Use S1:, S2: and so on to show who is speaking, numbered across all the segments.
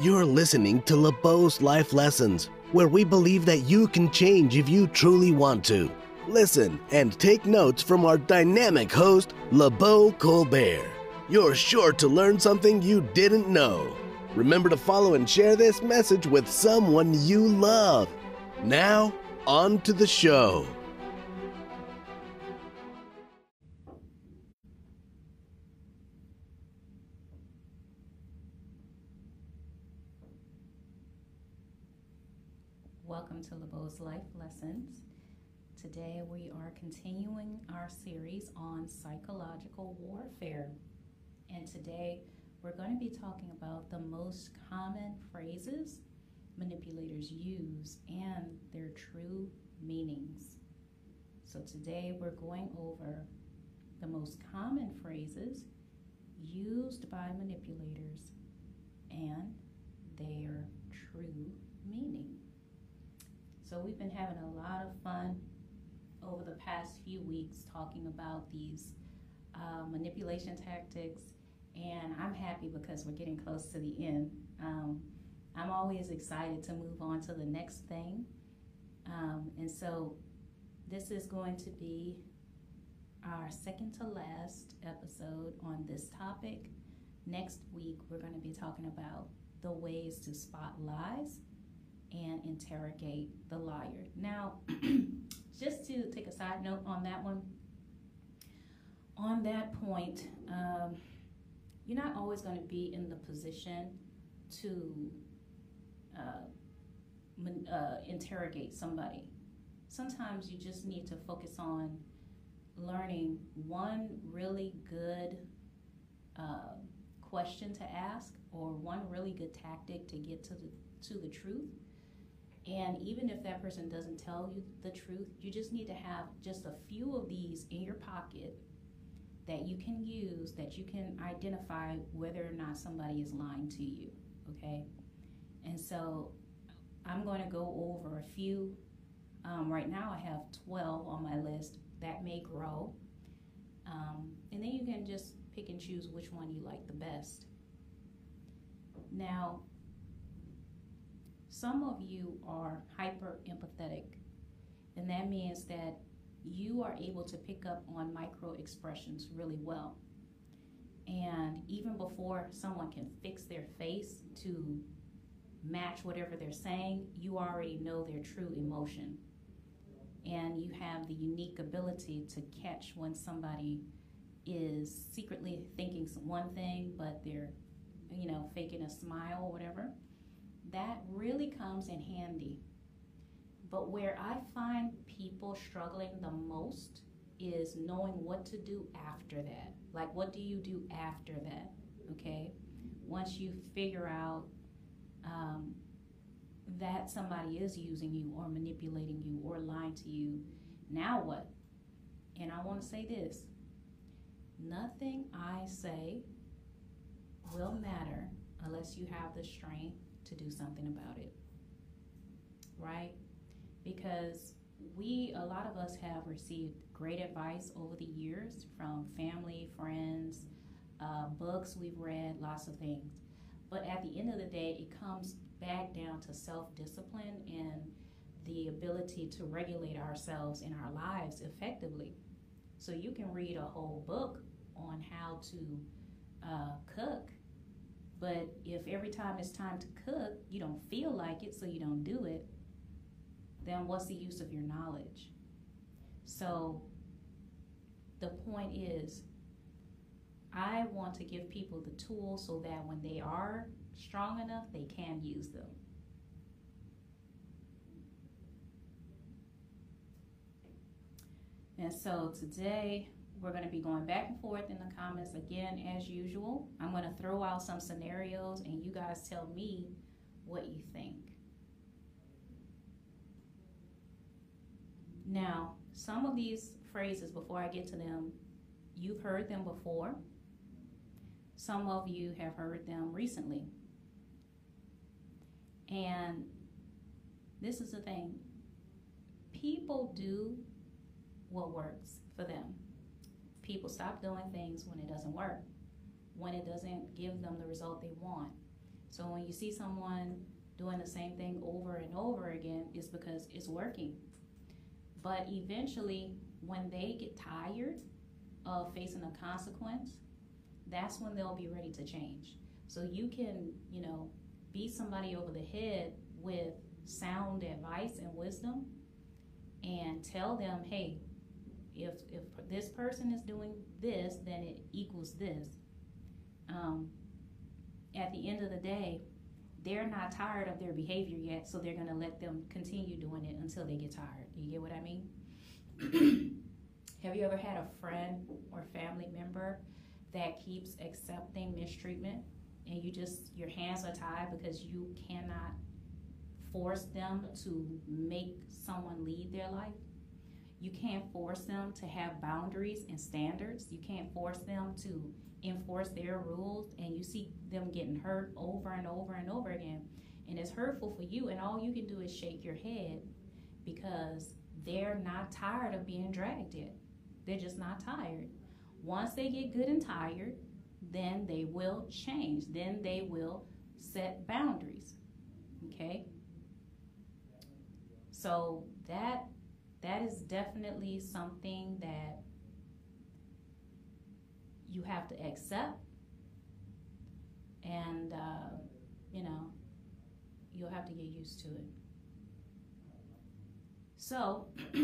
S1: You're listening to LaBeaud's Life Lessons, where we believe that you can change if you truly want to. Listen and take notes from our dynamic host, LaBeaud Colbert. You're sure to learn something you didn't know. Remember to follow and share this message with someone you love. Now, on to the show.
S2: Welcome to LaBeaud's Life Lessons. Today we are continuing our series on psychological warfare. And today we're going to be talking about the most common phrases manipulators use and their true meanings. So today we're going over the most common phrases used by manipulators and their true meaning. So we've been having a lot of fun over the past few weeks talking about these uh, manipulation tactics, and I'm happy because we're getting close to the end. Um, I'm always excited to move on to the next thing, um, and so this is going to be our second to last episode on this topic. Next week, we're going to be talking about the ways to spot lies and interrogate the liar. Now, just to take a side note on that one, on that point, um, you're not always going to be in the position to uh, uh, interrogate somebody. Sometimes you just need to focus on learning one really good uh, question to ask or one really good tactic to get to the to the truth and even if that person doesn't tell you the truth, you just need to have just a few of these in your pocket that you can use that you can identify whether or not somebody is lying to you. Okay? And so I'm going to go over a few. Um, right now, I have 12 on my list. That may grow. Um, and then you can just pick and choose which one you like the best. Now, some of you are hyper empathetic, and that means that you are able to pick up on micro expressions really well. And even before someone can fix their face to match whatever they're saying, you already know their true emotion. And you have the unique ability to catch when somebody is secretly thinking one thing, but they're, you know, faking a smile or whatever that really comes in handy. But where I find people struggling the most is knowing what to do after that. Like, what do you do after that? Okay? Once you figure out um, that somebody is using you or manipulating you or lying to you, now what? And I want to say this nothing I say will matter unless you have the strength to do something about it. Right? Because we, a lot of us have received great advice over the years from family, friends, uh, books we've read, lots of things. But at the end of the day, it comes back down to self discipline and the ability to regulate ourselves in our lives effectively. So you can read a whole book on how to uh, cook but if every time it's time to cook, you don't feel like it, so you don't do it, then what's the use of your knowledge? So the point is, I want to give people the tools so that when they are strong enough, they can use them. And so today, we're going to be going back and forth in the comments again, as usual. I'm going to throw out some scenarios and you guys tell me what you think. Now, some of these phrases, before I get to them, you've heard them before. Some of you have heard them recently. And this is the thing people do what works for them people stop doing things when it doesn't work, when it doesn't give them the result they want. So when you see someone doing the same thing over and over again, it's because it's working. But eventually, when they get tired of facing a consequence, that's when they'll be ready to change. So you can, you know, beat somebody over the head with sound advice and wisdom and tell them, hey, if if this person is doing this, then it equals this. Um, at the end of the day, they're not tired of their behavior yet, so they're gonna let them continue doing it until they get tired. You get what I mean? Have you ever had a friend or family member that keeps accepting mistreatment and you just your hands are tied because you cannot force them to make someone lead their life? You can't force them to have boundaries and standards. You can't force them to enforce their rules and you see them getting hurt over and over and over again. And it's hurtful for you, and all you can do is shake your head because they're not tired of being dragged yet. They're just not tired. Once they get good and tired, then they will change. Then they will set boundaries. Okay? So that that is definitely something that you have to accept. And uh, you know you'll have to get used to it. So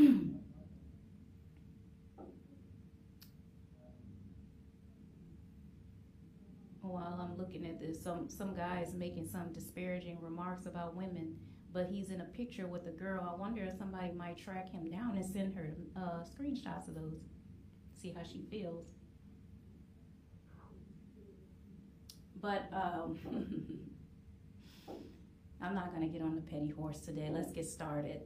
S2: while i'm looking at this some some guy is making some disparaging remarks about women but he's in a picture with a girl i wonder if somebody might track him down and send her uh, screenshots of those see how she feels But um, I'm not going to get on the petty horse today. Let's get started.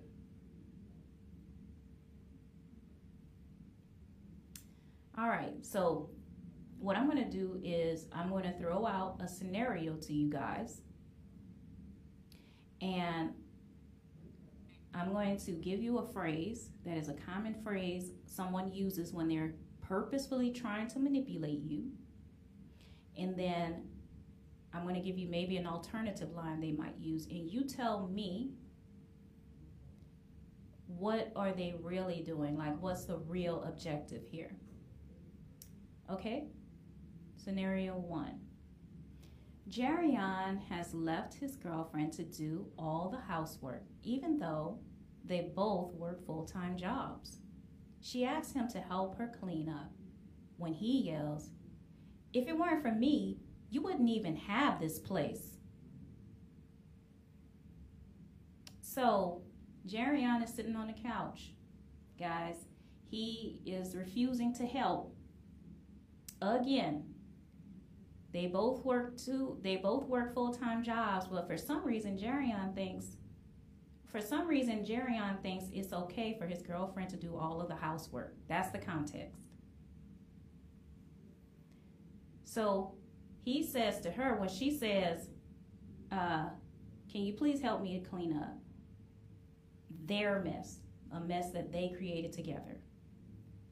S2: All right, so what I'm going to do is I'm going to throw out a scenario to you guys. And I'm going to give you a phrase that is a common phrase someone uses when they're purposefully trying to manipulate you. And then I'm going to give you maybe an alternative line they might use, and you tell me what are they really doing? Like, what's the real objective here? Okay? Scenario one Jerion has left his girlfriend to do all the housework, even though they both work full time jobs. She asks him to help her clean up when he yells, If it weren't for me, you wouldn't even have this place. So, Jerion is sitting on the couch, guys. He is refusing to help. Again, they both work two. They both work full time jobs, but for some reason, Jerion thinks. For some reason, Jerion thinks it's okay for his girlfriend to do all of the housework. That's the context. So he says to her when she says, uh, Can you please help me to clean up their mess, a mess that they created together?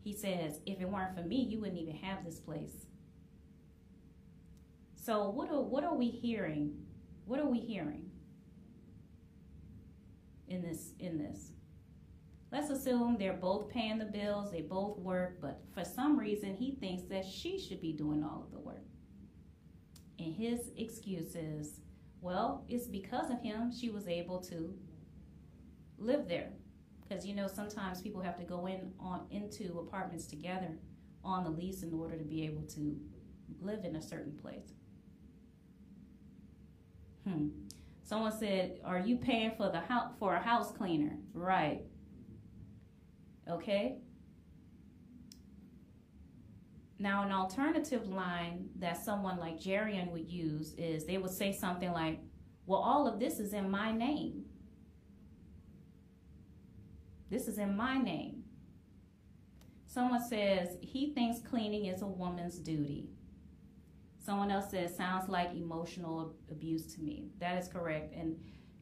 S2: He says, If it weren't for me, you wouldn't even have this place. So what are what are we hearing? What are we hearing in this in this? Let's assume they're both paying the bills, they both work, but for some reason he thinks that she should be doing all of the work. And his excuse is, well, it's because of him she was able to live there. Because you know sometimes people have to go in on into apartments together on the lease in order to be able to live in a certain place. Hmm. Someone said, "Are you paying for the house for a house cleaner?" Right. Okay. Now, an alternative line that someone like Jerion would use is they would say something like, Well, all of this is in my name. This is in my name. Someone says he thinks cleaning is a woman's duty. Someone else says sounds like emotional abuse to me. That is correct. And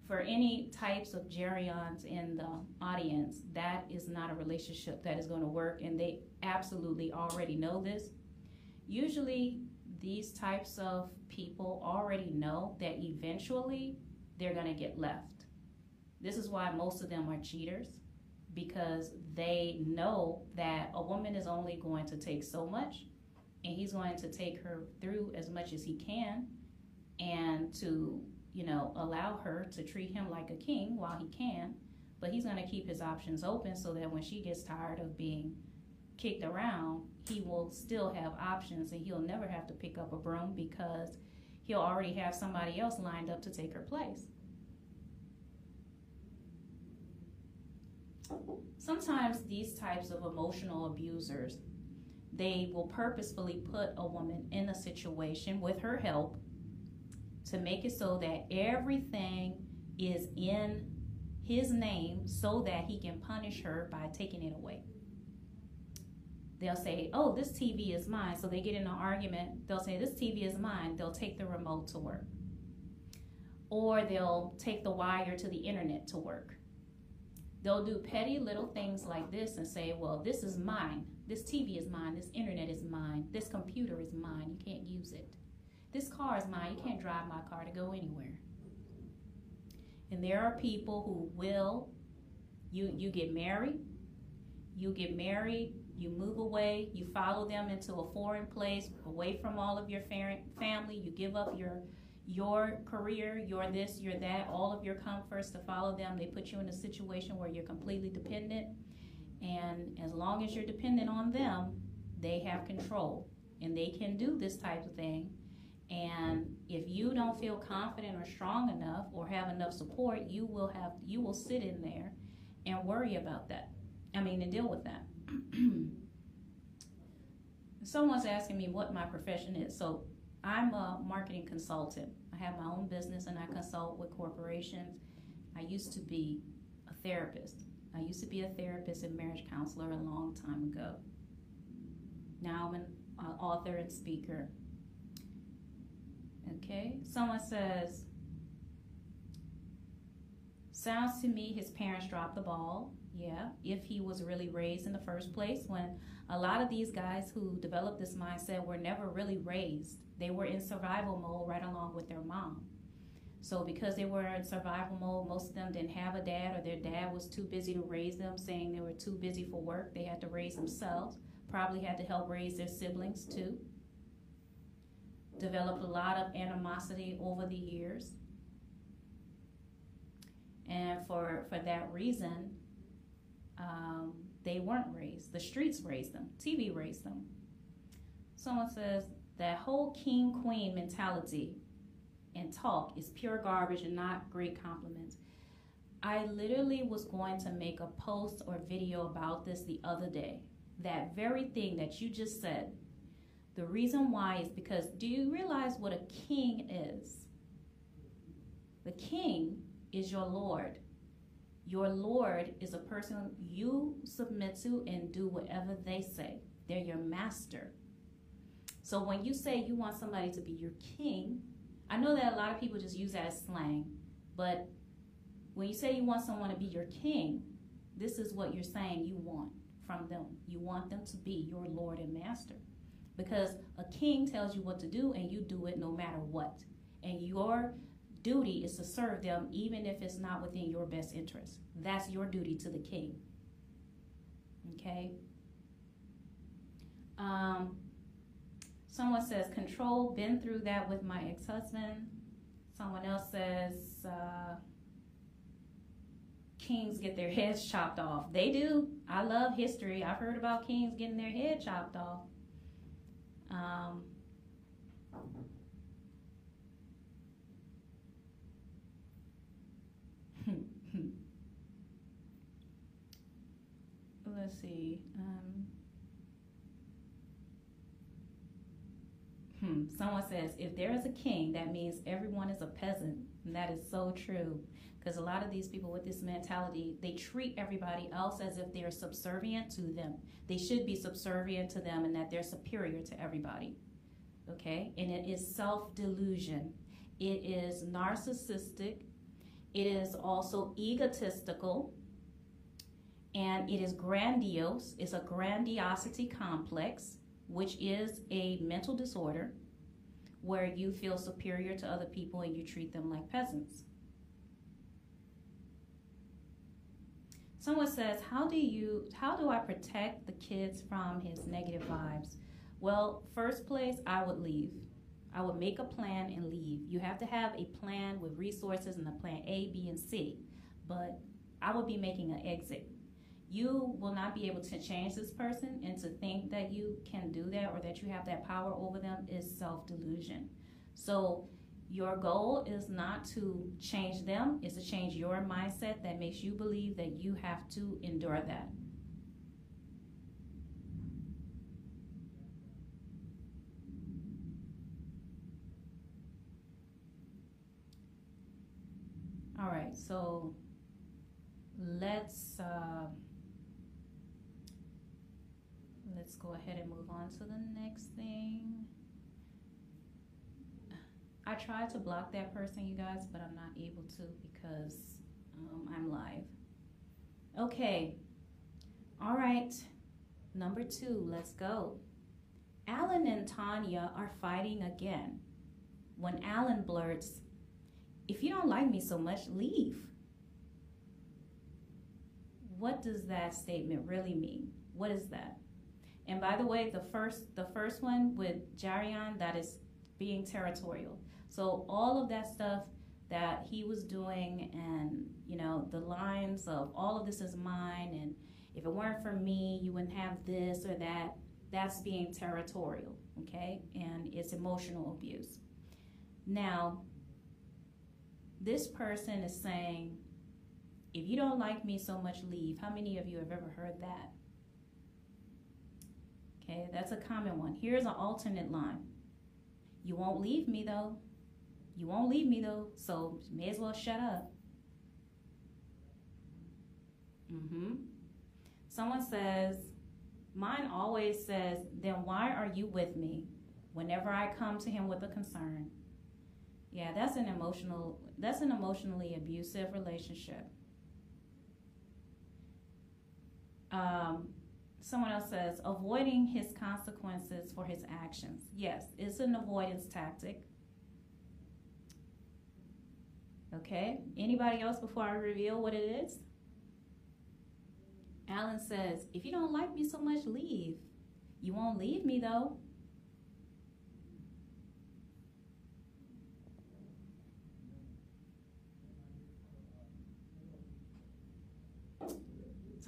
S2: for any types of Jerions in the audience, that is not a relationship that is going to work, and they absolutely already know this. Usually, these types of people already know that eventually they're going to get left. This is why most of them are cheaters because they know that a woman is only going to take so much and he's going to take her through as much as he can and to, you know, allow her to treat him like a king while he can. But he's going to keep his options open so that when she gets tired of being kicked around, he will still have options and he'll never have to pick up a broom because he'll already have somebody else lined up to take her place. Sometimes these types of emotional abusers, they will purposefully put a woman in a situation with her help to make it so that everything is in his name so that he can punish her by taking it away they'll say, oh, this TV is mine. So they get in an argument. They'll say, this TV is mine. They'll take the remote to work. Or they'll take the wire to the internet to work. They'll do petty little things like this and say, well, this is mine. This TV is mine. This internet is mine. This computer is mine. You can't use it. This car is mine. You can't drive my car to go anywhere. And there are people who will, you, you get married, you get married, you move away, you follow them into a foreign place, away from all of your family, you give up your your career, your this, your that, all of your comforts to follow them. They put you in a situation where you're completely dependent. And as long as you're dependent on them, they have control and they can do this type of thing. And if you don't feel confident or strong enough or have enough support, you will have you will sit in there and worry about that. I mean, and deal with that. Someone's asking me what my profession is. So I'm a marketing consultant. I have my own business and I consult with corporations. I used to be a therapist. I used to be a therapist and marriage counselor a long time ago. Now I'm an uh, author and speaker. Okay, someone says, sounds to me his parents dropped the ball. Yeah, if he was really raised in the first place, when a lot of these guys who developed this mindset were never really raised. They were in survival mode right along with their mom. So because they were in survival mode, most of them didn't have a dad or their dad was too busy to raise them, saying they were too busy for work. They had to raise themselves. Probably had to help raise their siblings too. Developed a lot of animosity over the years. And for, for that reason, um, they weren't raised. The streets raised them. TV raised them. Someone says that whole king queen mentality and talk is pure garbage and not great compliments. I literally was going to make a post or video about this the other day. That very thing that you just said. The reason why is because do you realize what a king is? The king is your Lord. Your Lord is a person you submit to and do whatever they say. They're your master. So when you say you want somebody to be your king, I know that a lot of people just use that as slang, but when you say you want someone to be your king, this is what you're saying you want from them. You want them to be your Lord and master. Because a king tells you what to do and you do it no matter what. And your duty is to serve them even if it's not within your best interest. That's your duty to the king. Okay? Um, someone says, control, been through that with my ex husband. Someone else says, uh, kings get their heads chopped off. They do. I love history. I've heard about kings getting their head chopped off. Um, let's see. Um, hmm. Someone says, if there is a king, that means everyone is a peasant. And that is so true. Because a lot of these people with this mentality, they treat everybody else as if they're subservient to them. They should be subservient to them and that they're superior to everybody. Okay? And it is self delusion, it is narcissistic, it is also egotistical and it is grandiose. It's a grandiosity complex, which is a mental disorder. where you feel superior to other people and you treat them like peasants. Someone says, "How do you how do I protect the kids from his negative vibes?" Well, first place, I would leave. I would make a plan and leave. You have to have a plan with resources and a plan A, B, and C. But I would be making an exit. You will not be able to change this person, and to think that you can do that or that you have that power over them is self delusion. So, your goal is not to change them, it's to change your mindset that makes you believe that you have to endure that. All right, so let's uh, let's go ahead and move on to the next thing. I tried to block that person, you guys, but I'm not able to because um, I'm live. Okay. All right. Number two, let's go. Alan and Tanya are fighting again. When Alan blurts, If you don't like me so much, leave. What does that statement really mean? What is that? And by the way, the first the first one with Jerion, that is being territorial. So all of that stuff that he was doing and you know the lines of all of this is mine and if it weren't for me you wouldn't have this or that that's being territorial okay? And it's emotional abuse. Now this person is saying if you don't like me so much leave. How many of you have ever heard that okay that's a common one here's an alternate line you won't leave me though you won't leave me though, so may as well shut up. Mm-hmm. Someone says, mine always says, then why are you with me whenever I come to him with a concern? Yeah, that's an emotional that's an emotionally abusive relationship. Um, someone else says avoiding his consequences for his actions. Yes, it's an avoidance tactic. Okay, anybody else before I reveal what it is? Alan says, if you don't like me so much, leave. You won't leave me though.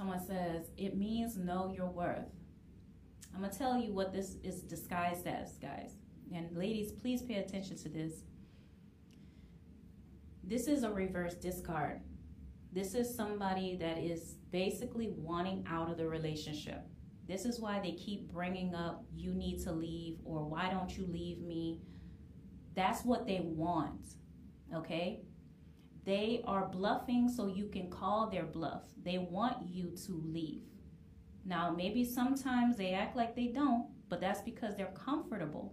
S2: Someone says, it means know your worth. I'm going to tell you what this is disguised as, guys. And ladies, please pay attention to this. This is a reverse discard. This is somebody that is basically wanting out of the relationship. This is why they keep bringing up, you need to leave, or why don't you leave me? That's what they want, okay? They are bluffing so you can call their bluff. They want you to leave. Now, maybe sometimes they act like they don't, but that's because they're comfortable.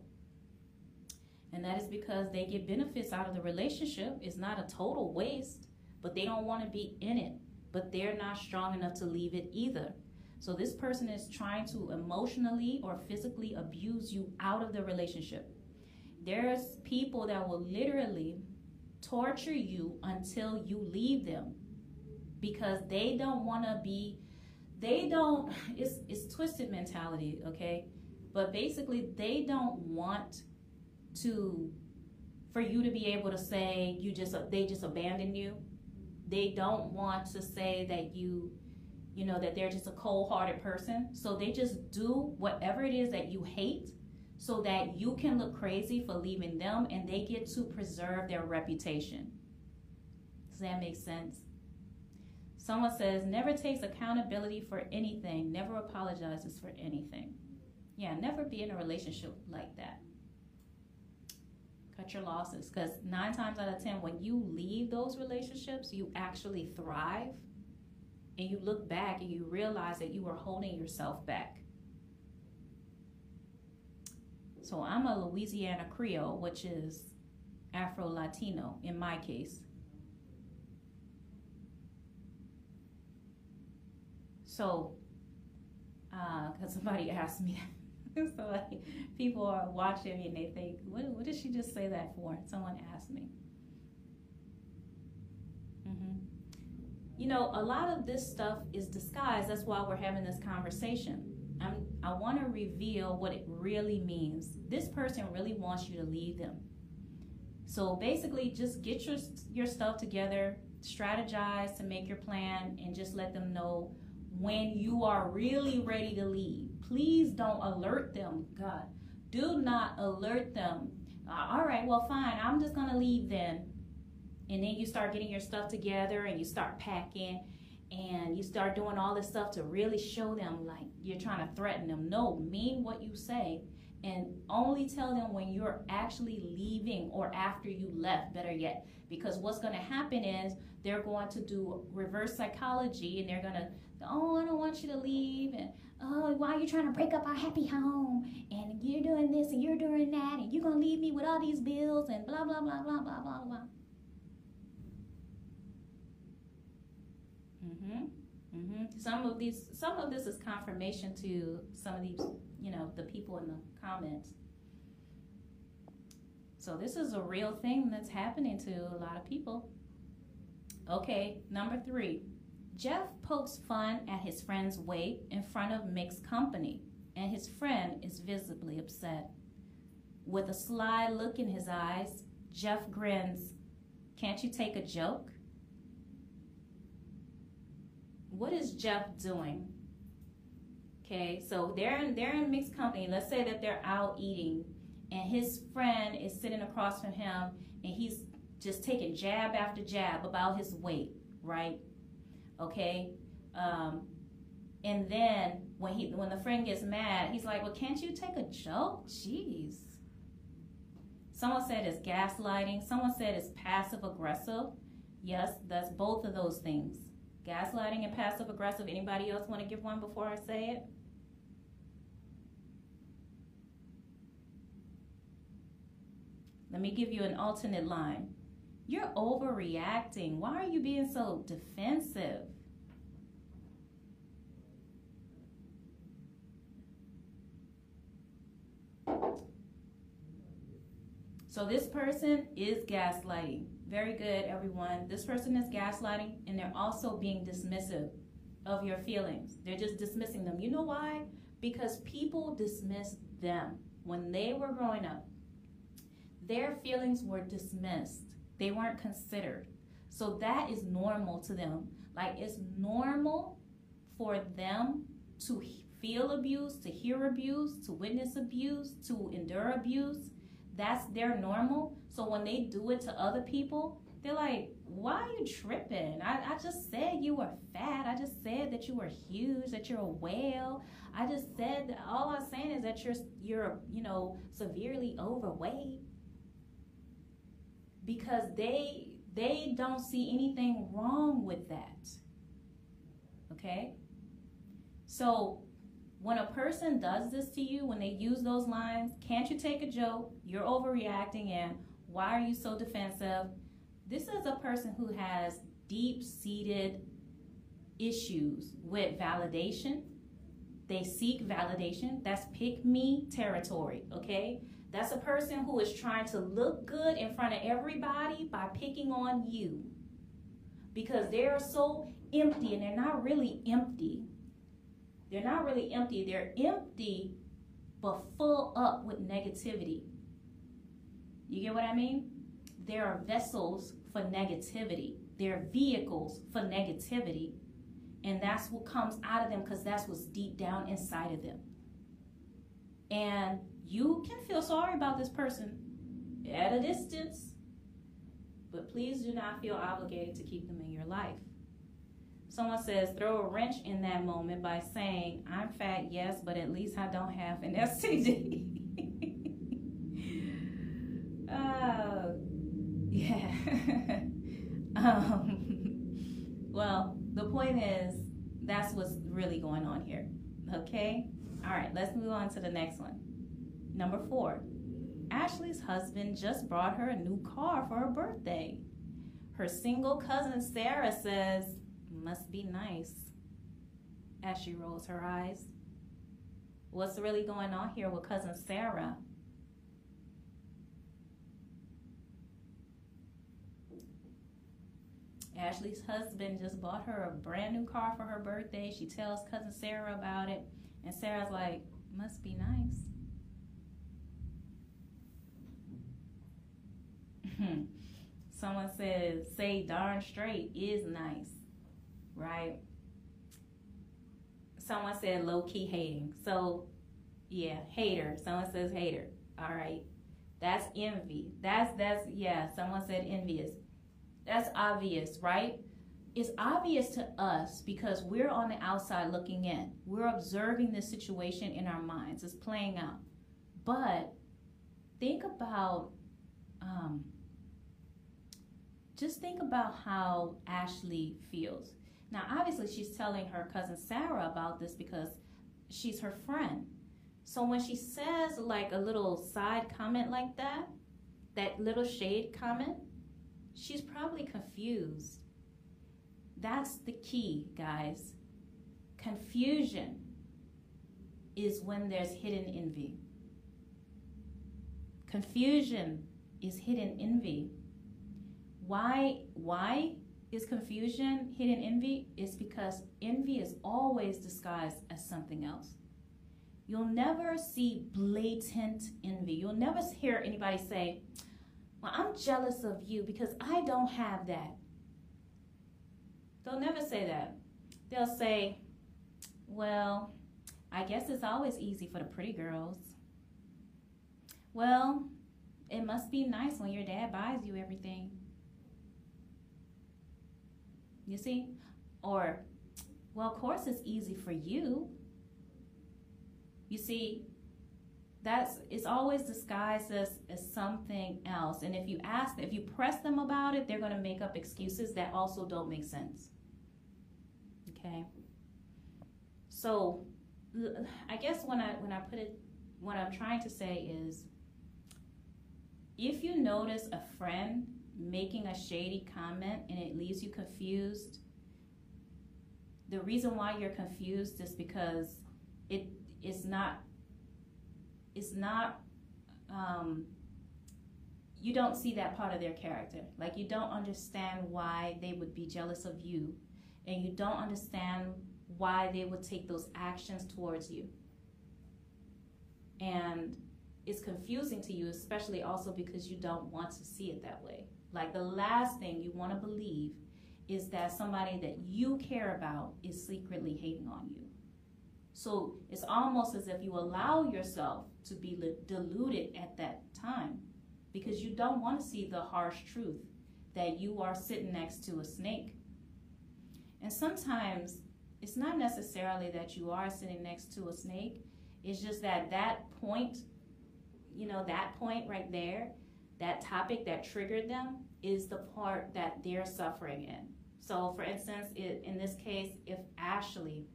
S2: And that is because they get benefits out of the relationship. It's not a total waste, but they don't want to be in it. But they're not strong enough to leave it either. So this person is trying to emotionally or physically abuse you out of the relationship. There's people that will literally torture you until you leave them. Because they don't want to be they don't it's it's twisted mentality, okay? But basically they don't want to for you to be able to say you just they just abandoned you. They don't want to say that you you know that they're just a cold-hearted person. So they just do whatever it is that you hate so that you can look crazy for leaving them and they get to preserve their reputation. Does that make sense? Someone says never takes accountability for anything never apologizes for anything. Yeah never be in a relationship like that. Cut your losses because nine times out of ten when you leave those relationships you actually thrive and you look back and you realize that you were holding yourself back so i'm a louisiana creole which is afro latino in my case so because uh, somebody asked me so like, people are watching me and they think, what, what did she just say that for? Someone asked me. Mm-hmm. You know, a lot of this stuff is disguised. That's why we're having this conversation. I'm, I want to reveal what it really means. This person really wants you to leave them. So basically, just get your your stuff together, strategize to make your plan, and just let them know when you are really ready to leave. Please don't alert them, God. Do not alert them. Uh, all right, well, fine. I'm just gonna leave then. And then you start getting your stuff together and you start packing and you start doing all this stuff to really show them like you're trying to threaten them. No, mean what you say and only tell them when you're actually leaving or after you left, better yet. Because what's going to happen is they're going to do reverse psychology and they're going to, oh, I don't want you to leave. And oh, why are you trying to break up our happy home? And you're doing this and you're doing that. And you're going to leave me with all these bills and blah, blah, blah, blah, blah, blah, blah. Mm-hmm. Mm-hmm. Some of these, some of this is confirmation to some of these, you know, the people in the comments. So this is a real thing that's happening to a lot of people. Okay, number three. Jeff pokes fun at his friend's weight in front of mixed company, and his friend is visibly upset. With a sly look in his eyes, Jeff grins. Can't you take a joke? What is Jeff doing? Okay, so they're in, they're in mixed company. Let's say that they're out eating, and his friend is sitting across from him, and he's just taking jab after jab about his weight, right? Okay, um, and then when he when the friend gets mad, he's like, "Well, can't you take a joke? Jeez." Someone said it's gaslighting. Someone said it's passive aggressive. Yes, that's both of those things. Gaslighting and passive aggressive. Anybody else want to give one before I say it? Let me give you an alternate line. You're overreacting. Why are you being so defensive? So this person is gaslighting. Very good, everyone. This person is gaslighting and they're also being dismissive of your feelings. They're just dismissing them. You know why? Because people dismiss them. When they were growing up, their feelings were dismissed, they weren't considered. So that is normal to them. Like it's normal for them to feel abuse, to hear abuse, to witness abuse, to endure abuse. That's their normal. So when they do it to other people, they're like, why are you tripping? I, I just said you were fat. I just said that you were huge, that you're a whale. I just said all I'm saying is that you're you're, you know, severely overweight. Because they they don't see anything wrong with that. Okay? So when a person does this to you, when they use those lines, can't you take a joke? You're overreacting and why are you so defensive? This is a person who has deep seated issues with validation. They seek validation. That's pick me territory, okay? That's a person who is trying to look good in front of everybody by picking on you because they're so empty and they're not really empty. They're not really empty. They're empty but full up with negativity. You get what I mean? There are vessels for negativity. They're vehicles for negativity. And that's what comes out of them because that's what's deep down inside of them. And you can feel sorry about this person at a distance, but please do not feel obligated to keep them in your life. Someone says, throw a wrench in that moment by saying, I'm fat, yes, but at least I don't have an STD. Oh, yeah. um, well, the point is, that's what's really going on here. Okay? All right, let's move on to the next one. Number four Ashley's husband just brought her a new car for her birthday. Her single cousin Sarah says, Must be nice, as she rolls her eyes. what's really going on here with cousin Sarah? Ashley's husband just bought her a brand new car for her birthday. She tells cousin Sarah about it, and Sarah's like, "Must be nice." Someone says, "Say darn straight is nice." Right? Someone said low key hating. So, yeah, hater. Someone says hater. All right. That's envy. That's that's yeah, someone said envious that's obvious, right? It's obvious to us because we're on the outside looking in. We're observing this situation in our minds. It's playing out. But think about, um, just think about how Ashley feels. Now, obviously, she's telling her cousin Sarah about this because she's her friend. So when she says like a little side comment like that, that little shade comment, she's probably confused. That's the key, guys. Confusion is when there's hidden envy. Confusion is hidden envy. Why why is confusion hidden envy? Is because envy is always disguised as something else. You'll never see blatant envy. You'll never hear anybody say, well, I'm jealous of you because I don't have that. They'll never say that. They'll say, well, I guess it's always easy for the pretty girls. Well, it must be nice when your dad buys you everything. You see? Or, well, of course it's easy for you. You see, that's it's always disguised as, as something else. And if you ask, if you press them about it, they're going to make up excuses that also don't make sense. Okay. So, I guess when I when I put it, what I'm trying to say is, if you notice a friend making a shady comment and it leaves you confused, the reason why you're confused is because it is not it's not um, you don't see that part of their character. Like you don't understand why they would be jealous of you, and you don't understand why they would take those actions towards you. And it's confusing to you, especially also because you don't want to see it that way. Like the last thing you want to believe is that somebody that you care about is secretly hating on you. So it's almost as if you allow yourself to be deluded at that time because you don't want to see the harsh truth that you are sitting next to a snake. And sometimes it's not necessarily that you are sitting next to a snake, it's just that that point, you know, that point right there, that topic that triggered them is the part that they're suffering in. So, for instance, it, in this case, if Ashley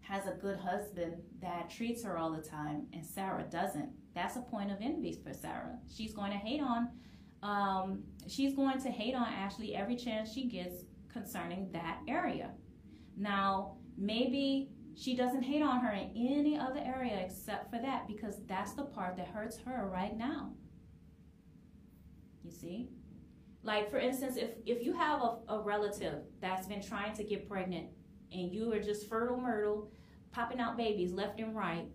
S2: has a good husband that treats her all the time and Sarah doesn't, that's a point of envy for Sarah. She's going to hate on um, she's going to hate on Ashley every chance she gets concerning that area. Now, maybe she doesn't hate on her in any other area except for that because that's the part that hurts her right now. You see? Like, for instance, if, if you have a, a relative that's been trying to get pregnant and you are just fertile myrtle, popping out babies left and right,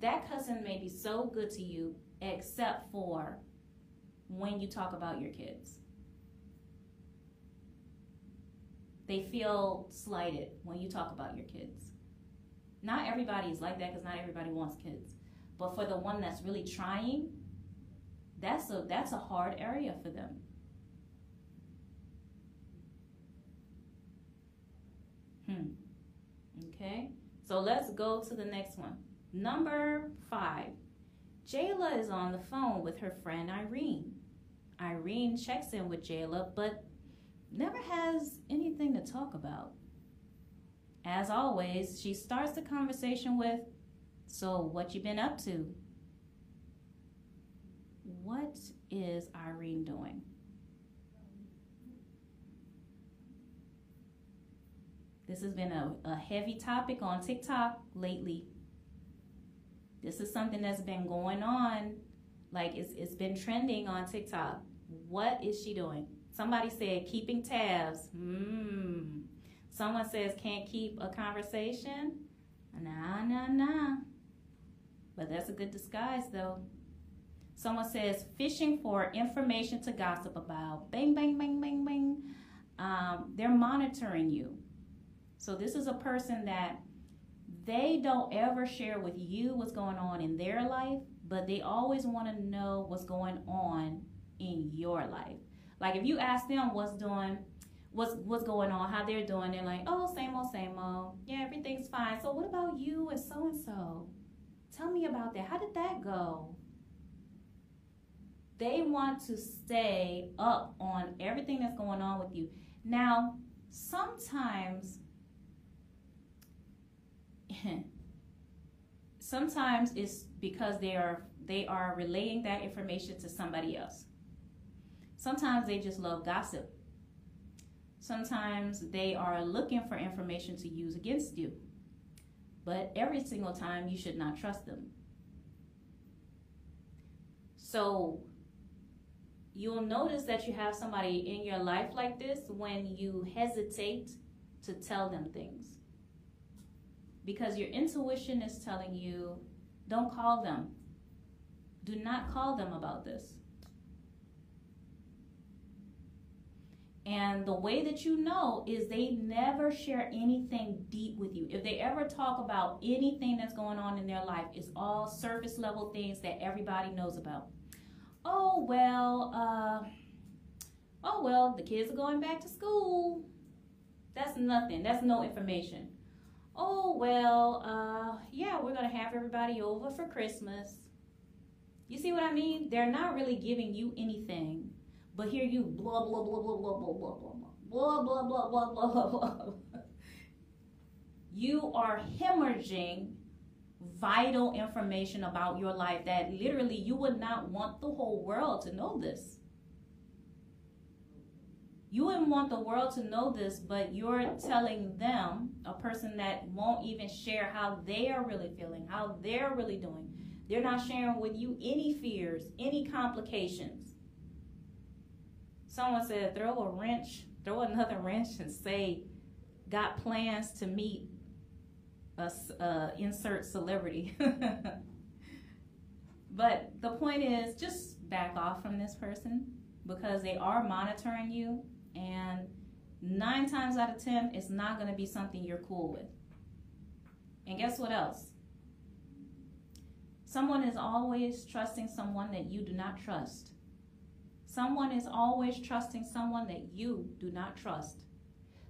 S2: that cousin may be so good to you, except for when you talk about your kids. They feel slighted when you talk about your kids. Not everybody is like that because not everybody wants kids. But for the one that's really trying, that's a that's a hard area for them. Hmm. Okay. So let's go to the next one. Number five. Jayla is on the phone with her friend Irene. Irene checks in with Jayla, but never has anything to talk about. As always, she starts the conversation with, So, what you been up to? What is Irene doing? This has been a, a heavy topic on TikTok lately. This is something that's been going on, like it's, it's been trending on TikTok. What is she doing? Somebody said keeping tabs. Hmm. Someone says can't keep a conversation. Nah, nah, nah. But that's a good disguise, though. Someone says fishing for information to gossip about. Bang, bang, bang, bang, bang. Um, they're monitoring you. So this is a person that they don't ever share with you what's going on in their life, but they always want to know what's going on in your life. Like if you ask them what's doing, what's what's going on, how they're doing, they're like, oh, same old, same old. Yeah, everything's fine. So what about you and so and so? Tell me about that. How did that go? They want to stay up on everything that's going on with you. Now, sometimes sometimes it's because they are they are relaying that information to somebody else. Sometimes they just love gossip. Sometimes they are looking for information to use against you. But every single time you should not trust them. So you'll notice that you have somebody in your life like this when you hesitate to tell them things because your intuition is telling you don't call them. Do not call them about this. And the way that you know is they never share anything deep with you. If they ever talk about anything that's going on in their life, it's all surface level things that everybody knows about. Oh, well, uh, oh, well, the kids are going back to school. That's nothing. That's no information oh, well, uh, yeah, we're going to have everybody over for Christmas. You see what I mean? They're not really giving you anything, but here you blah, blah, blah, blah, blah, blah, blah, blah, blah, blah, blah, blah, blah, blah, blah. You are hemorrhaging vital information about your life that literally you would not want the whole world to know this. You wouldn't want the world to know this, but you're telling them, a person that won't even share how they are really feeling, how they're really doing. They're not sharing with you any fears, any complications. Someone said, throw a wrench, throw another wrench and say, got plans to meet a uh, insert celebrity. but the point is, just back off from this person because they are monitoring you and nine times out of ten, it's not going to be something you're cool with. And guess what else? Someone is always trusting someone that you do not trust. Someone is always trusting someone that you do not trust.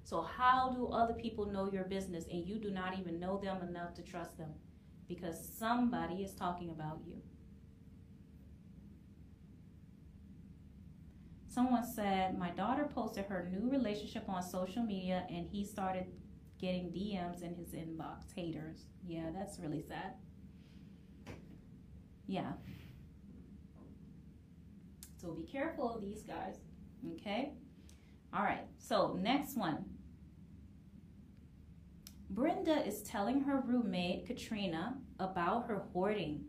S2: So, how do other people know your business and you do not even know them enough to trust them? Because somebody is talking about you. someone said my daughter posted her new relationship on social media and he started getting DMs in his inbox. Haters. Yeah, that's really sad. Yeah. So be careful of these guys. Okay? All right. So, next one. Brenda is telling her roommate, Katrina, about her hoarding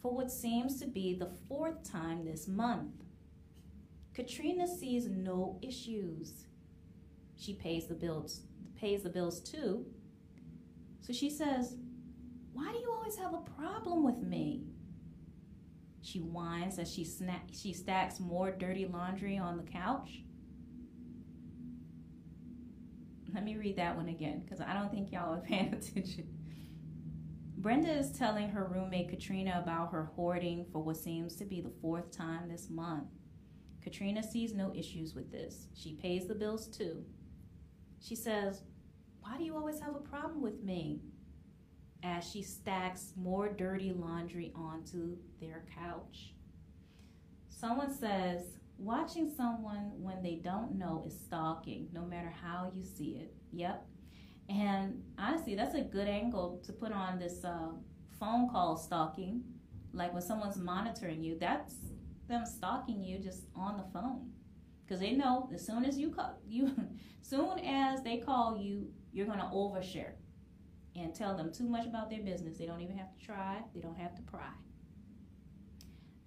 S2: for what seems to be the fourth time this month. Katrina sees no issues. She pays the bills, pays the bills too. So she says, Why do you always have a problem with me? She whines as she, sna- she stacks more dirty laundry on the couch. Let me read that one again because I don't think y'all are paying attention. Brenda is telling her roommate Katrina about her hoarding for what seems to be the fourth time this month. Katrina sees no issues with this. She pays the bills too. She says, Why do you always have a problem with me? As she stacks more dirty laundry onto their couch. Someone says, Watching someone when they don't know is stalking, no matter how you see it. Yep. And honestly, that's a good angle to put on this uh, phone call stalking. Like when someone's monitoring you, that's them stalking you just on the phone because they know as soon as you call you soon as they call you you're to overshare and tell them too much about their business. They don't even have to try, they don't have to pry.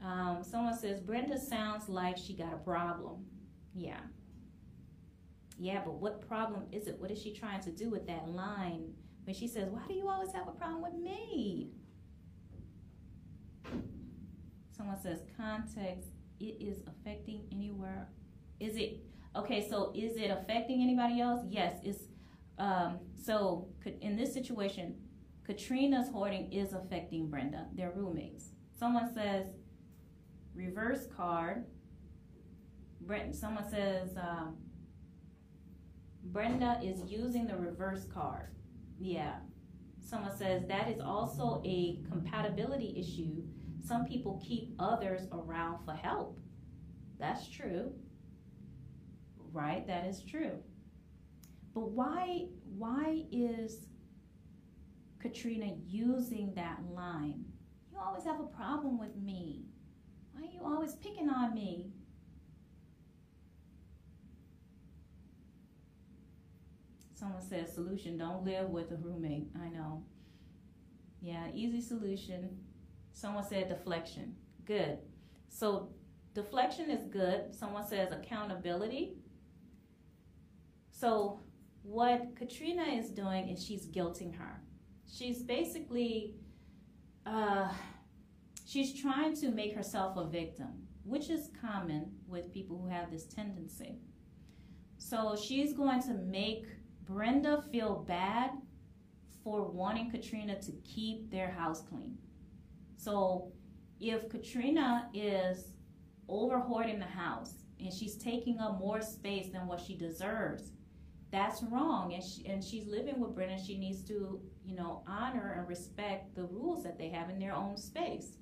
S2: Um, someone says, Brenda sounds like she got a problem. Yeah. Yeah, but what problem is it? What is she trying to do with that line when she says, Why do you always have a problem with me? Someone says, Context, it is affecting anywhere. Is it okay? So, is it affecting anybody else? Yes, it's um, so in this situation, Katrina's hoarding is affecting Brenda. They're roommates. Someone says, reverse card. Brent, someone says, um, Brenda is using the reverse card. Yeah. Someone says that is also a compatibility issue. Some people keep others around for help. That's true. Right? That is true. But why why is Katrina using that line? You always have a problem with me. Why are you always picking on me? Someone says solution, don't live with a roommate. I know. Yeah, easy solution. Someone said deflection. Good. So deflection is good. Someone says accountability. So what Katrina is doing is she's guilting her. She's basically, uh, she's trying to make herself a victim, which is common with people who have this tendency. So she's going to make Brenda feel bad for wanting Katrina to keep their house clean. So if Katrina is over hoarding the house and she's taking up more space than what she deserves, that's wrong and she, and she's living with Brenda she needs to you know honor and respect the rules that they have in their own space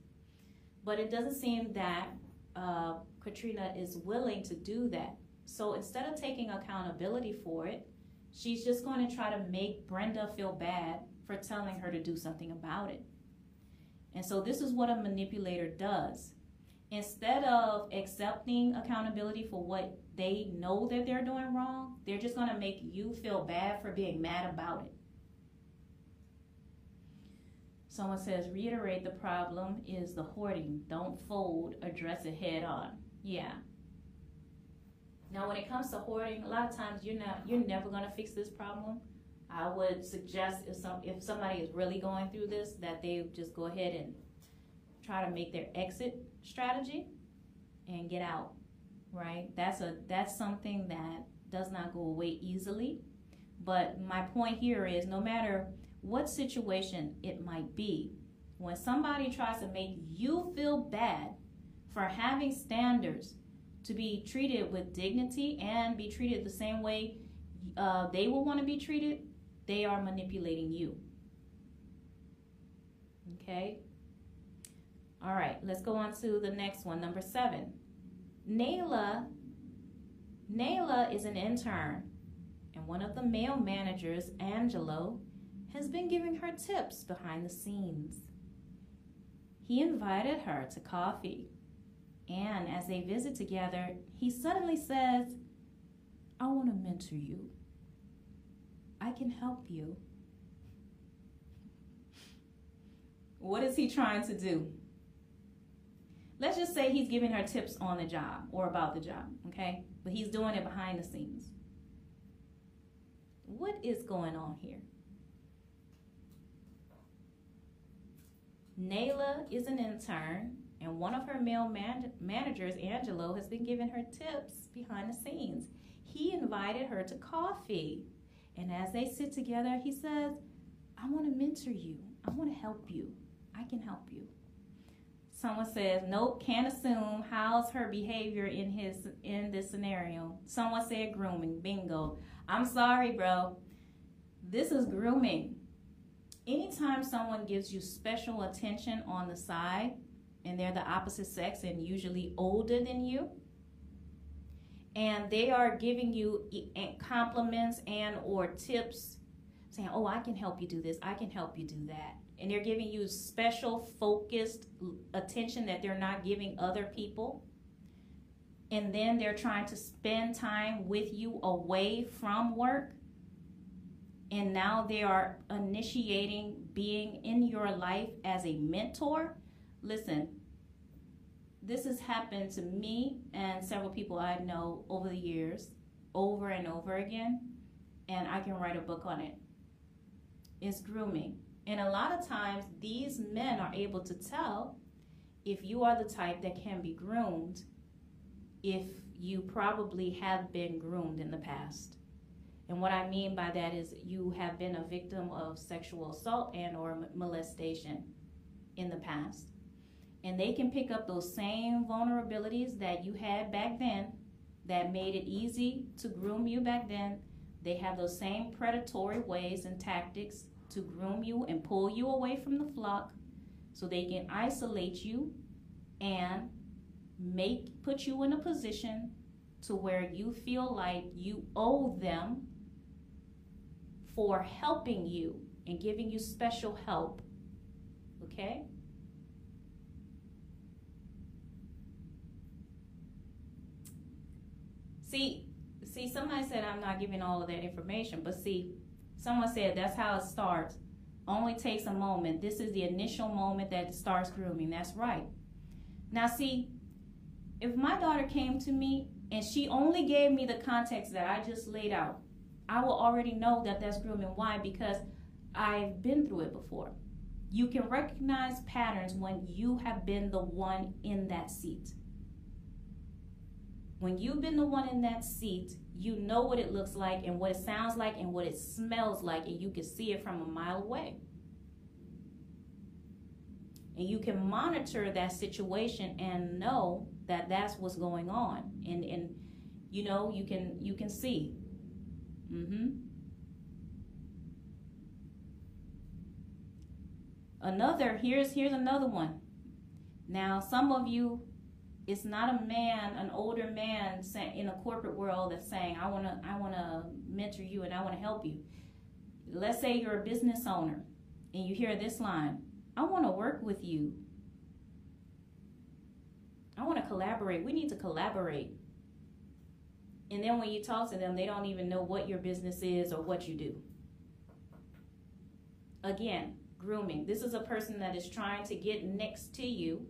S2: but it doesn't seem that uh, Katrina is willing to do that. So instead of taking accountability for it she's just going to try to make Brenda feel bad for telling her to do something about it. And so this is what a manipulator does. Instead of accepting accountability for what they know that they're doing wrong, they're just going to make you feel bad for being mad about it. Someone says, reiterate the problem is the hoarding. Don't fold, address it head on. Yeah. Now, when it comes to hoarding, a lot of times you're not, you're never going to fix this problem. I would suggest if some, if somebody is really going through this, that they just go ahead and try to make their exit strategy and get out right that's a that's something that does not go away easily but my point here is no matter what situation it might be. When somebody tries to make you feel bad for having standards to be treated with dignity and be treated the same way uh, they will want to be treated they are manipulating you. Okay? All right, let's go on to the next one, number seven. Nayla, Nayla is an intern, and one of the male managers, Angelo, has been giving her tips behind the scenes. He invited her to coffee, and as they visit together, he suddenly says, I want to mentor you. I can help you. What is he trying to do? let's just say he's giving her tips on the job or about the job, okay? But he's doing it behind the scenes. What is going on here? Nayla is an intern, and one of her male man- managers, Angelo, has been giving her tips behind the scenes. He invited her to coffee, and as they sit together, he says, I want to mentor you. I want to help you. I can help you. Someone says, nope, can't assume. How's her behavior in his in this scenario? Someone said grooming. Bingo. I'm sorry, bro. This is grooming. Anytime someone gives you special attention on the side, and they're the opposite sex and usually older than you, and they are giving you compliments and or tips saying, "Oh, I can help you do this. I can help you do that." and they're giving you special focused attention that they're not giving other people and then they're trying to spend time with you away from work and now they are initiating being in your life as a mentor, listen, this has happened to me and several people I know over the years, over and over again, and I can write a book on it. It's grooming. And a lot of times, these men are able to tell if you are the type that can be groomed, if you probably have been groomed in the past. And what I mean by that is you have been a victim of sexual assault and or molestation in the past. And they can pick up those same vulnerabilities that you had back then that made it easy to groom you back then. They have those same predatory ways and tactics to groom you and pull you away from the flock so they can isolate you and make put you in a position to where you feel like you owe them for helping you and giving you special help. Okay? See, see, somebody said I'm not giving all of that information, but see, someone said that's how it starts. Only takes a moment. This is the initial moment that starts grooming. That's right. Now, see, if my daughter came to me and she only gave me the context that I just laid out, I will already know that that's grooming. Why? Because I've been through it before. You can recognize patterns when you have been the one in that seat. When you've been the one in that seat, you know what it looks like and what it sounds like and what it smells like, and you can see it from a mile away. And you can monitor that situation and know that that's what's going on. And, and you know, you can you can see Mm-hmm. Another, here's here's another one. Now, some of you, it's not a man, an older man in a corporate world that's saying, I wanna, I wanna mentor you and I wanna help you. Let's say you're a business owner and you hear this line, I wanna work with you. I wanna collaborate. We need to collaborate. And then when you talk to them, they don't even know what your business is or what you do. Again, grooming. This is a person that is trying to get next to you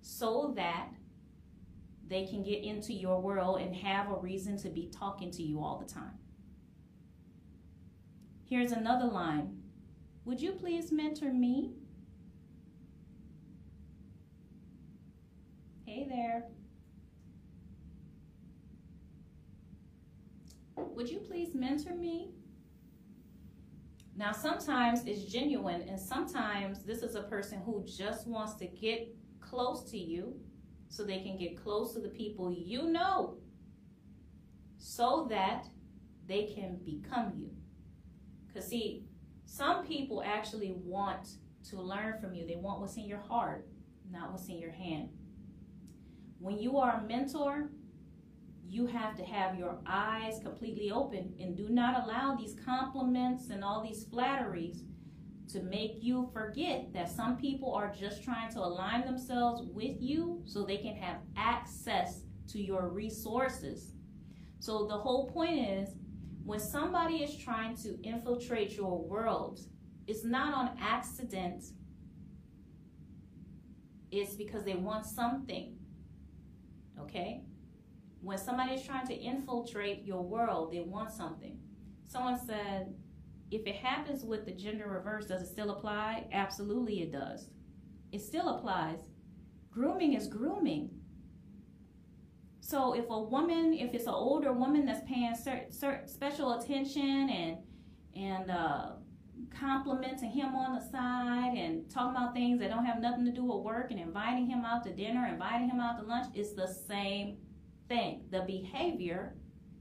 S2: so that they can get into your world and have a reason to be talking to you all the time. Here's another line Would you please mentor me? Hey there. Would you please mentor me? Now, sometimes it's genuine, and sometimes this is a person who just wants to get close to you so they can get close to the people you know so that they can become you. Because, see, some people actually want to learn from you, they want what's in your heart, not what's in your hand. When you are a mentor, you have to have your eyes completely open and do not allow these compliments and all these flatteries to make you forget that some people are just trying to align themselves with you so they can have access to your resources. So the whole point is when somebody is trying to infiltrate your world, it's not on accident. It's because they want something. Okay? When somebody is trying to infiltrate your world, they want something. Someone said, if it happens with the gender reverse, does it still apply? Absolutely, it does. It still applies. Grooming is grooming. So if a woman, if it's an older woman that's paying certain special attention and and uh, complimenting him on the side and talking about things that don't have nothing to do with work and inviting him out to dinner, inviting him out to lunch, it's the same thing. The behavior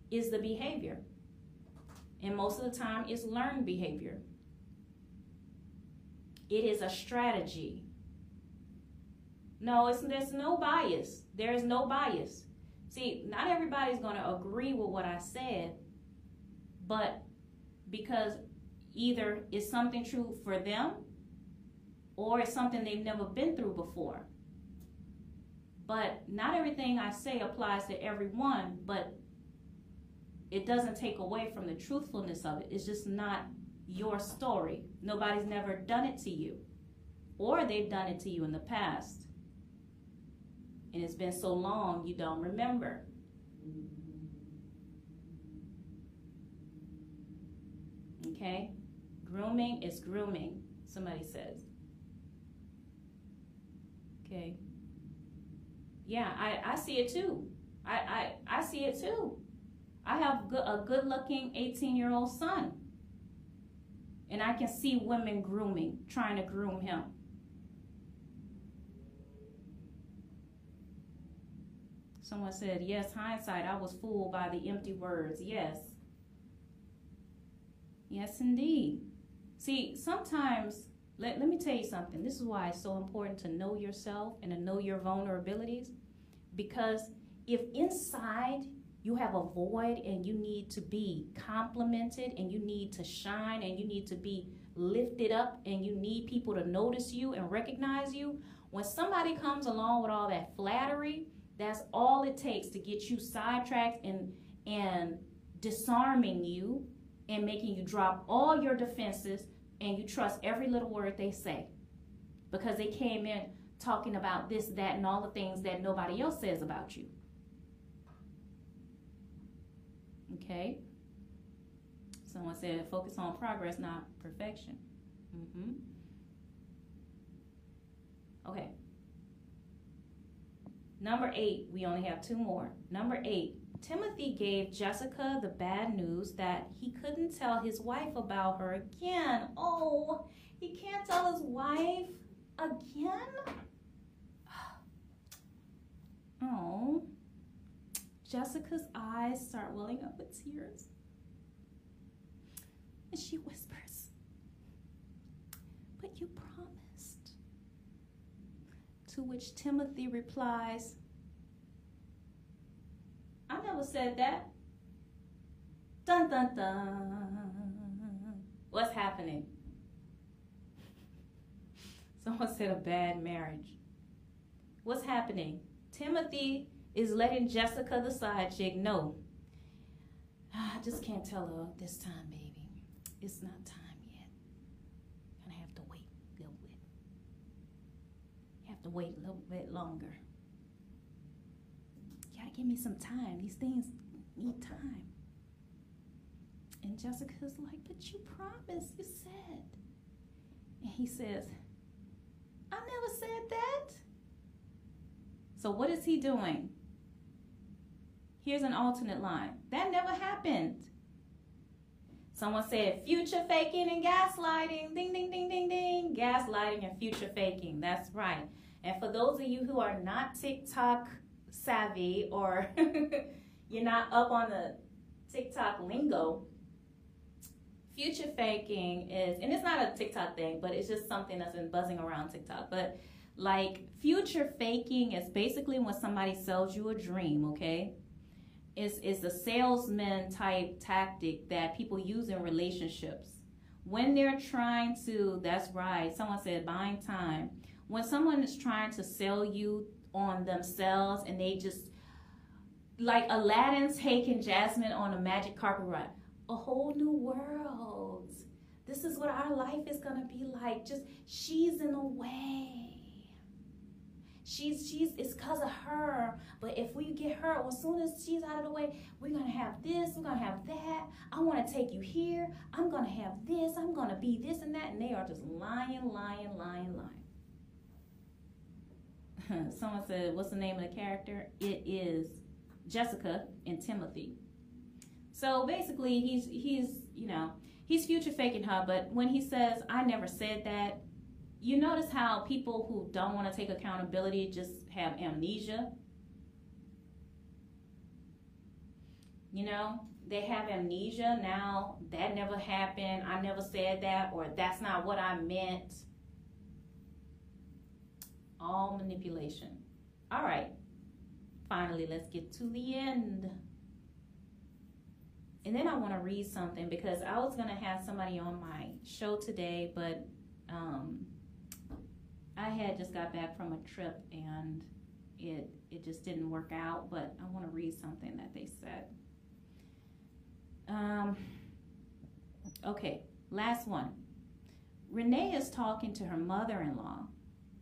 S2: is the behavior. And most of the time, it's learned behavior. It is a strategy. No, it's, there's no bias. There is no bias. See, not everybody's going to agree with what I said, but because either it's something true for them or it's something they've never been through before. But not everything I say applies to everyone, but it doesn't take away from the truthfulness of it. It's just not your story. Nobody's never done it to you, or they've done it to you in the past. And it's been so long you don't remember. Okay? Grooming is grooming, somebody says. Okay. Yeah, I, I see it too. I, I, I see it too. I have a good looking 18 year old son. And I can see women grooming, trying to groom him. Someone said, Yes, hindsight, I was fooled by the empty words. Yes. Yes, indeed. See, sometimes, let, let me tell you something. This is why it's so important to know yourself and to know your vulnerabilities. Because if inside you have a void and you need to be complimented and you need to shine and you need to be lifted up and you need people to notice you and recognize you, when somebody comes along with all that flattery, that's all it takes to get you sidetracked and and disarming you and making you drop all your defenses and you trust every little word they say. Because they came in talking about this, that, and all the things that nobody else says about you. Okay? Someone said focus on progress, not perfection. Mm-hmm. Okay. Number eight, we only have two more. Number eight, Timothy gave Jessica the bad news that he couldn't tell his wife about her again. Oh, he can't tell his wife again? Oh. Jessica's eyes start welling up with tears. And she whispers, But you promised. To which Timothy replies, I never said that. Dun dun dun. What's happening? Someone said a bad marriage. What's happening? Timothy is letting Jessica, the side chick, know. I just can't tell her this time, baby. It's not time yet. Gonna have to wait a little bit. You have to wait a little bit longer. Give me some time. These things need time. And Jessica's like, but you promised, you said. And he says, I never said that. So what is he doing? Here's an alternate line. That never happened. Someone said future faking and gaslighting. Ding, ding, ding, ding, ding. Gaslighting and future faking. That's right. And for those of you who are not TikTok savvy or you're not up on the TikTok lingo, future faking is, and it's not a TikTok thing, but it's just something that's been buzzing around TikTok. But like future faking is basically when somebody sells you a dream, okay? It's, it's a salesman type tactic that people use in relationships. When they're trying to, that's right, someone said buying time. When someone is trying to sell you on themselves and they just, like Aladdin's taking Jasmine on a magic carpet ride, a whole new world. This is what our life is to be like. Just, she's in a way. She's she's it's because of her. But if we get her well, as soon as she's out of the way we're gonna have this we're gonna have that. I want to take you here. I'm gonna have this. I'm gonna be this and that. And they are just lying lying lying lying someone said what's the name of the character it is jessica and timothy so basically he's he's you know he's future faking her but when he says i never said that you notice how people who don't want to take accountability just have amnesia? You know, they have amnesia. Now, that never happened. I never said that, or that's not what I meant. All manipulation. All right. Finally, let's get to the end. And then I want to read something because I was going to have somebody on my show today, but um, I had just got back from a trip and it it just didn't work out, but I want to read something that they said. Um, Okay, last one. Renee is talking to her mother in law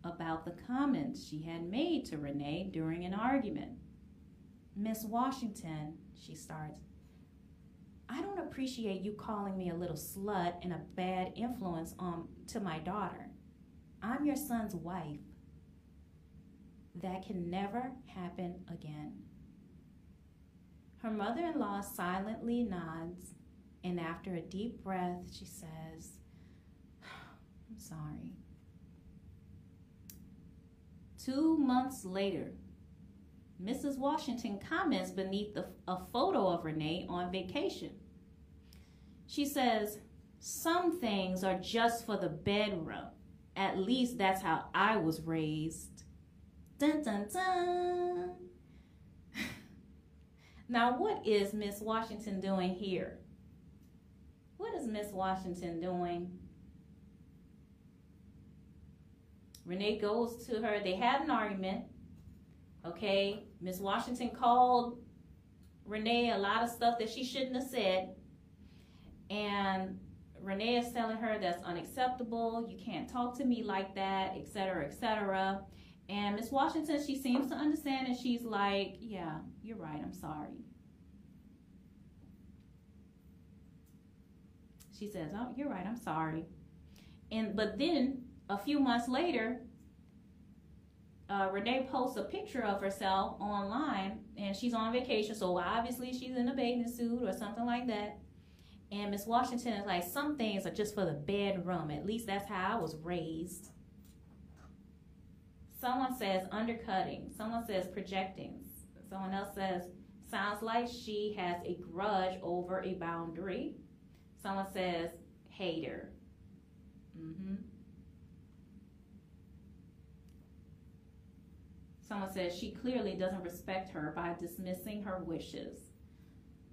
S2: about the comments she had made to Renee during an argument. Miss Washington, she starts, I don't appreciate you calling me a little slut and a bad influence on to my daughter. I'm your son's wife. That can never happen again. Her mother in law silently nods, and after a deep breath, she says, I'm sorry. Two months later, Mrs. Washington comments beneath the, a photo of Renee on vacation. She says, Some things are just for the bedroom. At least that's how I was raised. Dun dun dun. now, what is Miss Washington doing here? What is Miss Washington doing? Renee goes to her. They had an argument. Okay, Miss Washington called Renee a lot of stuff that she shouldn't have said. And Renee is telling her that's unacceptable. You can't talk to me like that, etc., etc. And Miss Washington, she seems to understand, and she's like, "Yeah, you're right. I'm sorry." She says, "Oh, you're right. I'm sorry." And but then a few months later, uh, Renee posts a picture of herself online, and she's on vacation, so obviously she's in a bathing suit or something like that. And Miss Washington is like, some things are just for the bedroom. At least that's how I was raised. Someone says undercutting. Someone says projecting. Someone else says, sounds like she has a grudge over a boundary. Someone says, hater. Mm-hmm. Someone says she clearly doesn't respect her by dismissing her wishes.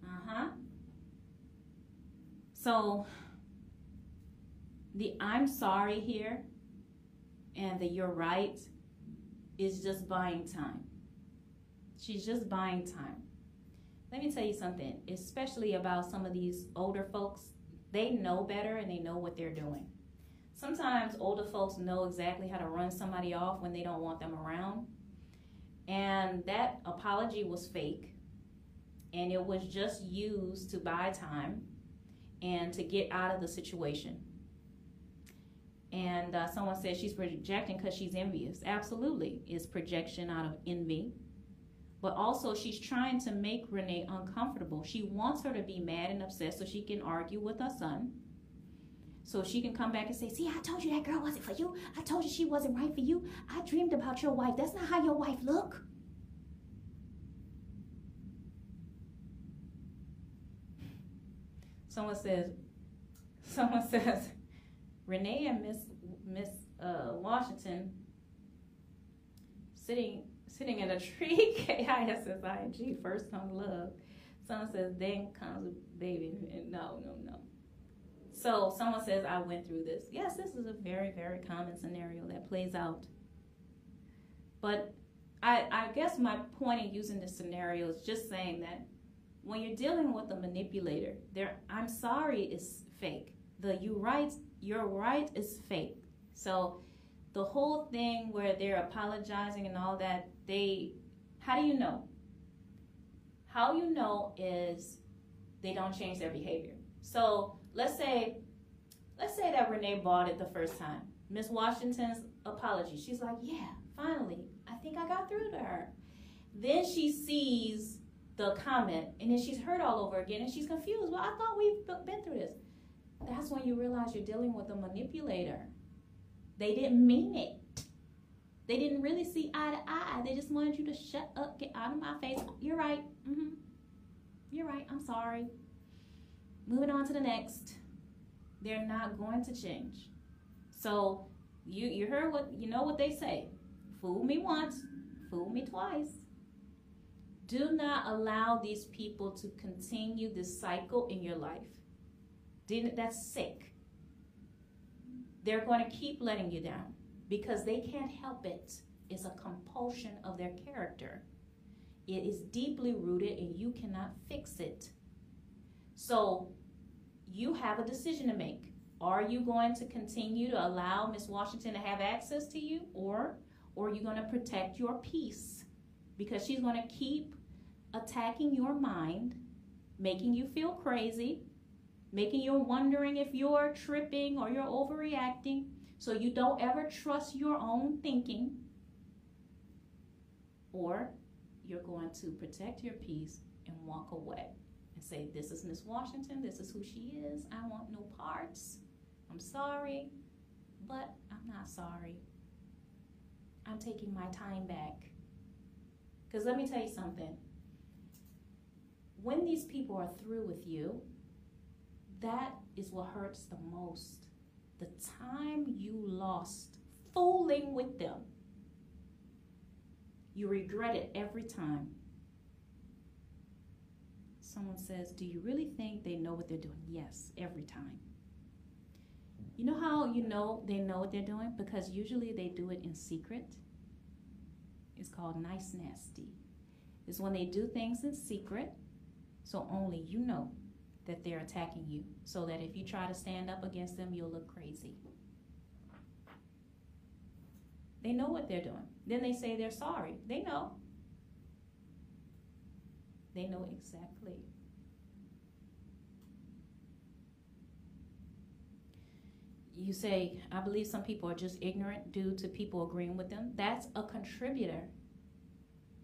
S2: Uh huh. So, the I'm sorry here and the you're right is just buying time. She's just buying time. Let me tell you something, especially about some of these older folks. They know better and they know what they're doing. Sometimes older folks know exactly how to run somebody off when they don't want them around. And that apology was fake. And it was just used to buy time and to get out of the situation. And uh, someone said she's projecting because she's envious. Absolutely, it's projection out of envy. But also, she's trying to make Renee uncomfortable. She wants her to be mad and upset so she can argue with her son. So she can come back and say, See, I told you that girl wasn't for you. I told you she wasn't right for you. I dreamed about your wife. That's not how your wife look. Someone says, someone says, Renee and Miss Miss uh, Washington sitting sitting in a tree. K I S S I N G. First comes love. Someone says, then comes baby. No, no, no. So someone says, I went through this. Yes, this is a very, very common scenario that plays out. But I, I guess my point in using this scenario is just saying that when you're dealing with a manipulator, there I'm sorry is fake. The you right you're right is fake. So the whole thing where they're apologizing and all that, they how do you know? How you know is they don't change their behavior. So let's say let's say that Renee bought it the first time. Miss Washington's apology. She's like, yeah, finally, I think I got through to her. Then she sees the comment, and then she's heard all over again, and she's confused. Well, I thought we've been through this. That's when you realize you're dealing with a manipulator. They didn't mean it. They didn't really see eye to eye. They just wanted you to shut up, get out of my face. You're right. Mm-hmm. You're right. I'm sorry. Moving on to the next. They're not going to change. So you you heard what you know what they say. Fool me once, fool me twice. Do not allow these people to continue this cycle in your life. That's sick. They're going to keep letting you down because they can't help it. It's a compulsion of their character. It is deeply rooted and you cannot fix it. So you have a decision to make. Are you going to continue to allow Miss Washington to have access to you, or, or are you going to protect your peace? Because she's going to keep attacking your mind, making you feel crazy, making you wondering if you're tripping or you're overreacting, so you don't ever trust your own thinking, or you're going to protect your peace and walk away say, This is Miss Washington, this is who she is, I want no parts. I'm sorry, but I'm not sorry. I'm taking my time back. Because let me tell you something. When these people are through with you, that is what hurts the most. The time you lost fooling with them. You regret it every time. Someone says, Do you really think they know what they're doing? Yes, every time. You know how you know they know what they're doing? Because usually they do it in secret. It's called nice nasty. It's when they do things in secret, so only you know that they're attacking you, so that if you try to stand up against them, you'll look crazy. They know what they're doing. Then they say they're sorry. They know. They know exactly you say, I believe some people are just ignorant due to people agreeing with them. That's a contributor.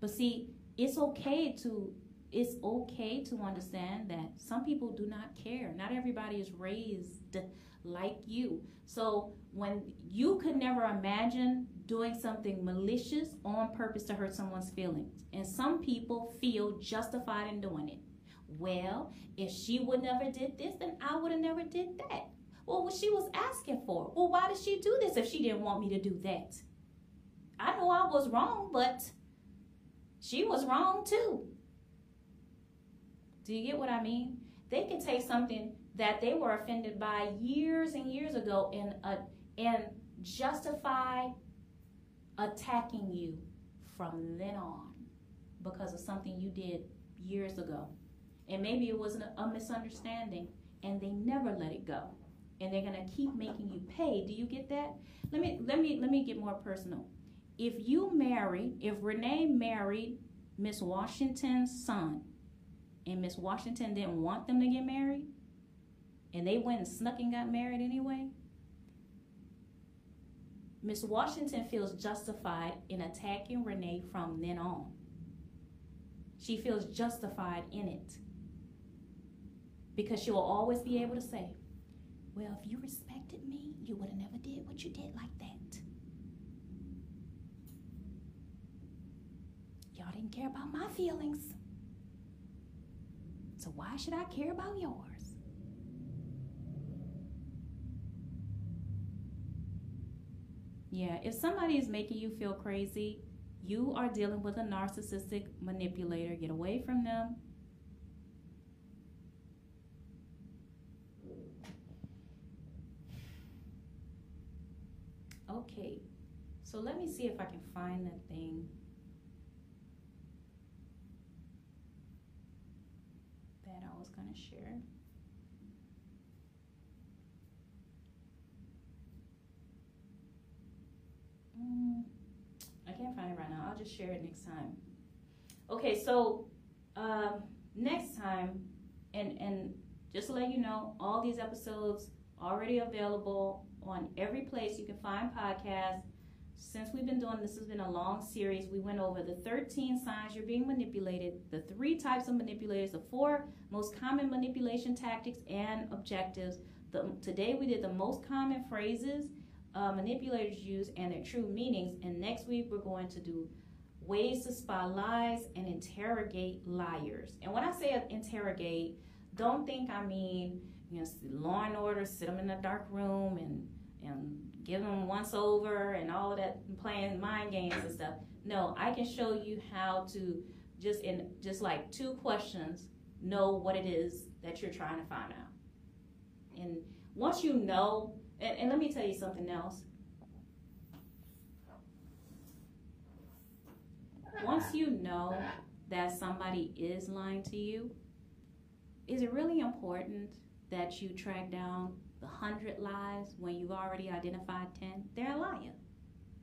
S2: But see, it's okay to it's okay to understand that some people do not care. Not everybody is raised like you. So when you could never imagine doing something malicious on purpose to hurt someone's feelings, and some people feel justified in doing it. Well, if she would never did this, then I would have never did that. Well, what she was asking for. Well, why did she do this if she didn't want me to do that? I know I was wrong, but she was wrong too. Do you get what I mean? They can take something that they were offended by years and years ago and uh, and justify attacking you from then on because of something you did years ago. And maybe it was a misunderstanding and they never let it go and they're going to keep making you pay. Do you get that? Let me let me let me get more personal. If you marry, if Renee married Miss Washington's son, and Miss Washington didn't want them to get married, and they went and snuck and got married anyway, Miss Washington feels justified in attacking Renee from then on. She feels justified in it because she will always be able to say, well, if you respected me, you would have never did what you did like that. Y'all didn't care about my feelings. So why should I care about yours? Yeah, if somebody is making you feel crazy, you are dealing with a narcissistic manipulator. Get away from them. Okay, so let me see if I can find that thing. That I was going to share. Mm, I can't find it right now. I'll just share it next time. Okay, so um, next time, and and just to let you know, all these episodes already available on every place you can find podcasts. Since we've been doing this has been a long series. We went over the 13 signs you're being manipulated, the three types of manipulators, the four most common manipulation tactics and objectives. The, today we did the most common phrases uh, manipulators use and their true meanings. And next week we're going to do ways to spot lies and interrogate liars. And when I say interrogate, don't think I mean you know, law and order, sit them in a dark room and and give them once over and all of that, playing mind games and stuff. No, I can show you how to just in just like two questions know what it is that you're trying to find out. And once you know, and, and let me tell you something else. Once you know that somebody is lying to you, is it really important that you track down the hundred lies when you've already identified 10, they're liar.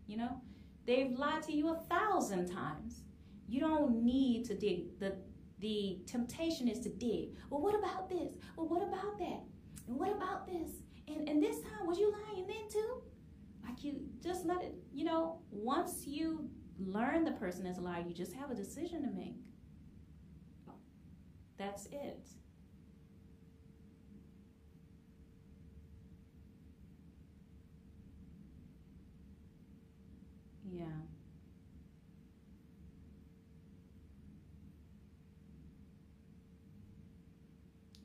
S2: You know, they've lied to you a thousand times. You don't need to dig. The, the temptation is to dig. Well, what about this? Well, what about that? And what about this? And, and this time, was you lying then too? Like you just let it, you know, once you learn the person is a liar, you just have a decision to make. That's it. Yeah.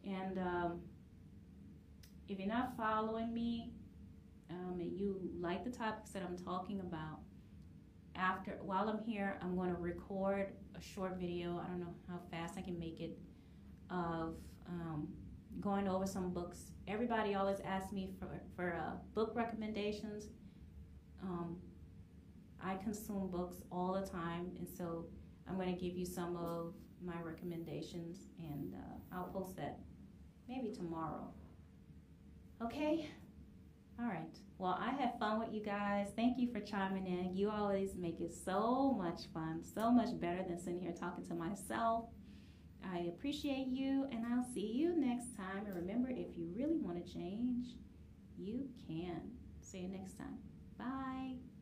S2: And um, if you're not following me um, and you like the topics that I'm talking about, after while I'm here, I'm going to record a short video. I don't know how fast I can make it of um, going over some books. Everybody always asks me for for uh, book recommendations. Um, I consume books all the time, and so I'm going to give you some of my recommendations, and uh, I'll post that maybe tomorrow. Okay? All right. Well, I had fun with you guys. Thank you for chiming in. You always make it so much fun, so much better than sitting here talking to myself. I appreciate you, and I'll see you next time. And remember, if you really want to change, you can. See you next time. Bye.